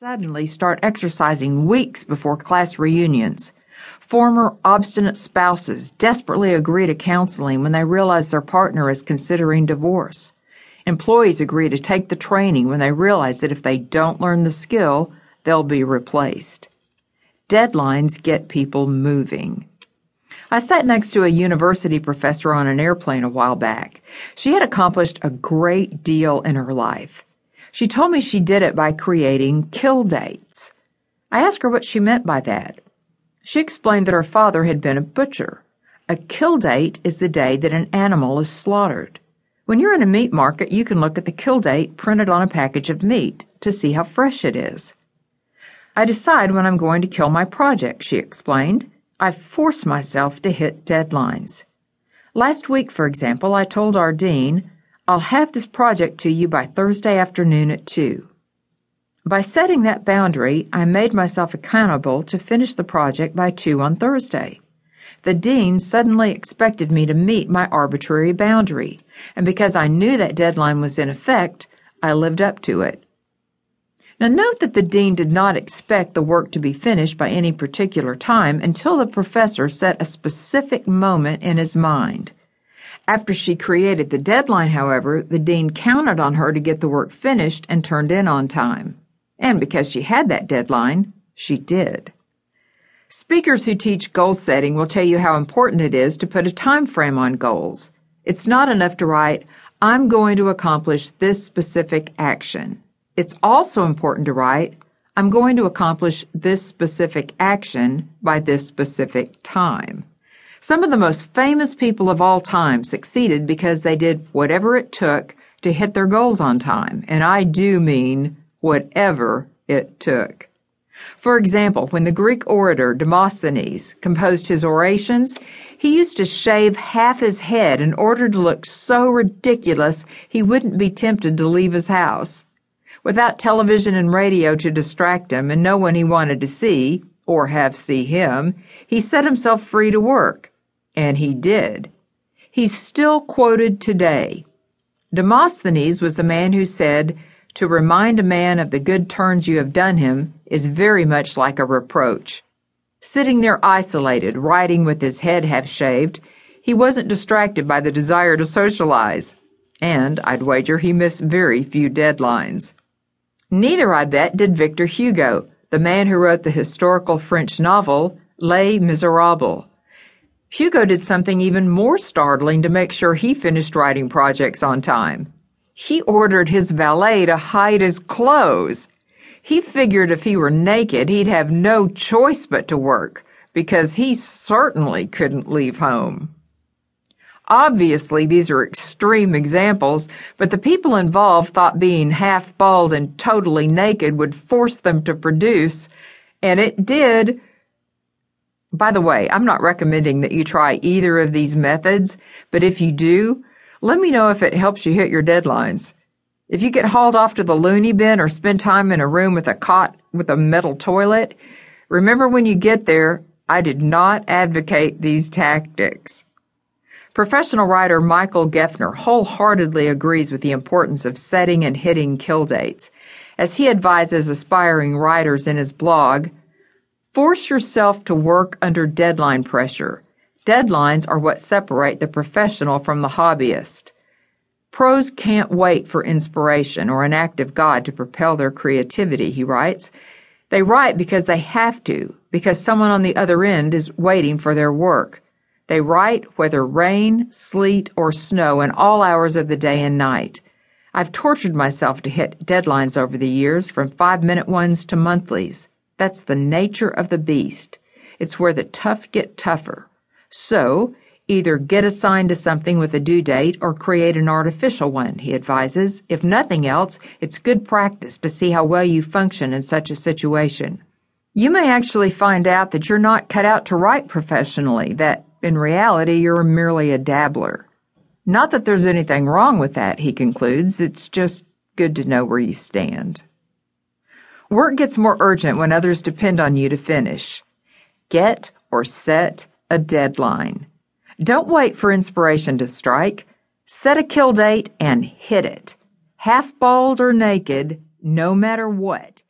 suddenly start exercising weeks before class reunions. Former obstinate spouses desperately agree to counseling when they realize their partner is considering divorce. Employees agree to take the training when they realize that if they don't learn the skill, they'll be replaced. Deadlines get people moving. I sat next to a university professor on an airplane a while back. She had accomplished a great deal in her life. She told me she did it by creating kill dates. I asked her what she meant by that. She explained that her father had been a butcher. A kill date is the day that an animal is slaughtered. When you're in a meat market, you can look at the kill date printed on a package of meat to see how fresh it is. I decide when I'm going to kill my project, she explained. I force myself to hit deadlines. Last week, for example, I told our dean, I'll have this project to you by Thursday afternoon at 2. By setting that boundary, I made myself accountable to finish the project by 2 on Thursday. The dean suddenly expected me to meet my arbitrary boundary, and because I knew that deadline was in effect, I lived up to it. Now note that the dean did not expect the work to be finished by any particular time until the professor set a specific moment in his mind. After she created the deadline, however, the dean counted on her to get the work finished and turned in on time. And because she had that deadline, she did. Speakers who teach goal setting will tell you how important it is to put a time frame on goals. It's not enough to write, I'm going to accomplish this specific action. It's also important to write, I'm going to accomplish this specific action by this specific time. Some of the most famous people of all time succeeded because they did whatever it took to hit their goals on time, and I do mean whatever it took. For example, when the Greek orator Demosthenes composed his orations, he used to shave half his head in order to look so ridiculous he wouldn't be tempted to leave his house. Without television and radio to distract him and no one he wanted to see, or have see him, he set himself free to work. And he did. He's still quoted today. Demosthenes was the man who said, To remind a man of the good turns you have done him is very much like a reproach. Sitting there isolated, writing with his head half shaved, he wasn't distracted by the desire to socialize. And I'd wager he missed very few deadlines. Neither, I bet, did Victor Hugo, the man who wrote the historical French novel Les Miserables. Hugo did something even more startling to make sure he finished writing projects on time. He ordered his valet to hide his clothes. He figured if he were naked, he'd have no choice but to work, because he certainly couldn't leave home. Obviously, these are extreme examples, but the people involved thought being half bald and totally naked would force them to produce, and it did by the way, I'm not recommending that you try either of these methods, but if you do, let me know if it helps you hit your deadlines. If you get hauled off to the loony bin or spend time in a room with a cot with a metal toilet, remember when you get there, I did not advocate these tactics. Professional writer Michael Geffner wholeheartedly agrees with the importance of setting and hitting kill dates. As he advises aspiring writers in his blog, Force yourself to work under deadline pressure. Deadlines are what separate the professional from the hobbyist. Pros can't wait for inspiration or an act of God to propel their creativity, he writes. They write because they have to, because someone on the other end is waiting for their work. They write whether rain, sleet, or snow in all hours of the day and night. I've tortured myself to hit deadlines over the years, from five minute ones to monthlies. That's the nature of the beast. It's where the tough get tougher. So, either get assigned to something with a due date or create an artificial one, he advises. If nothing else, it's good practice to see how well you function in such a situation. You may actually find out that you're not cut out to write professionally, that in reality you're merely a dabbler. Not that there's anything wrong with that, he concludes, it's just good to know where you stand. Work gets more urgent when others depend on you to finish. Get or set a deadline. Don't wait for inspiration to strike. Set a kill date and hit it. Half bald or naked, no matter what.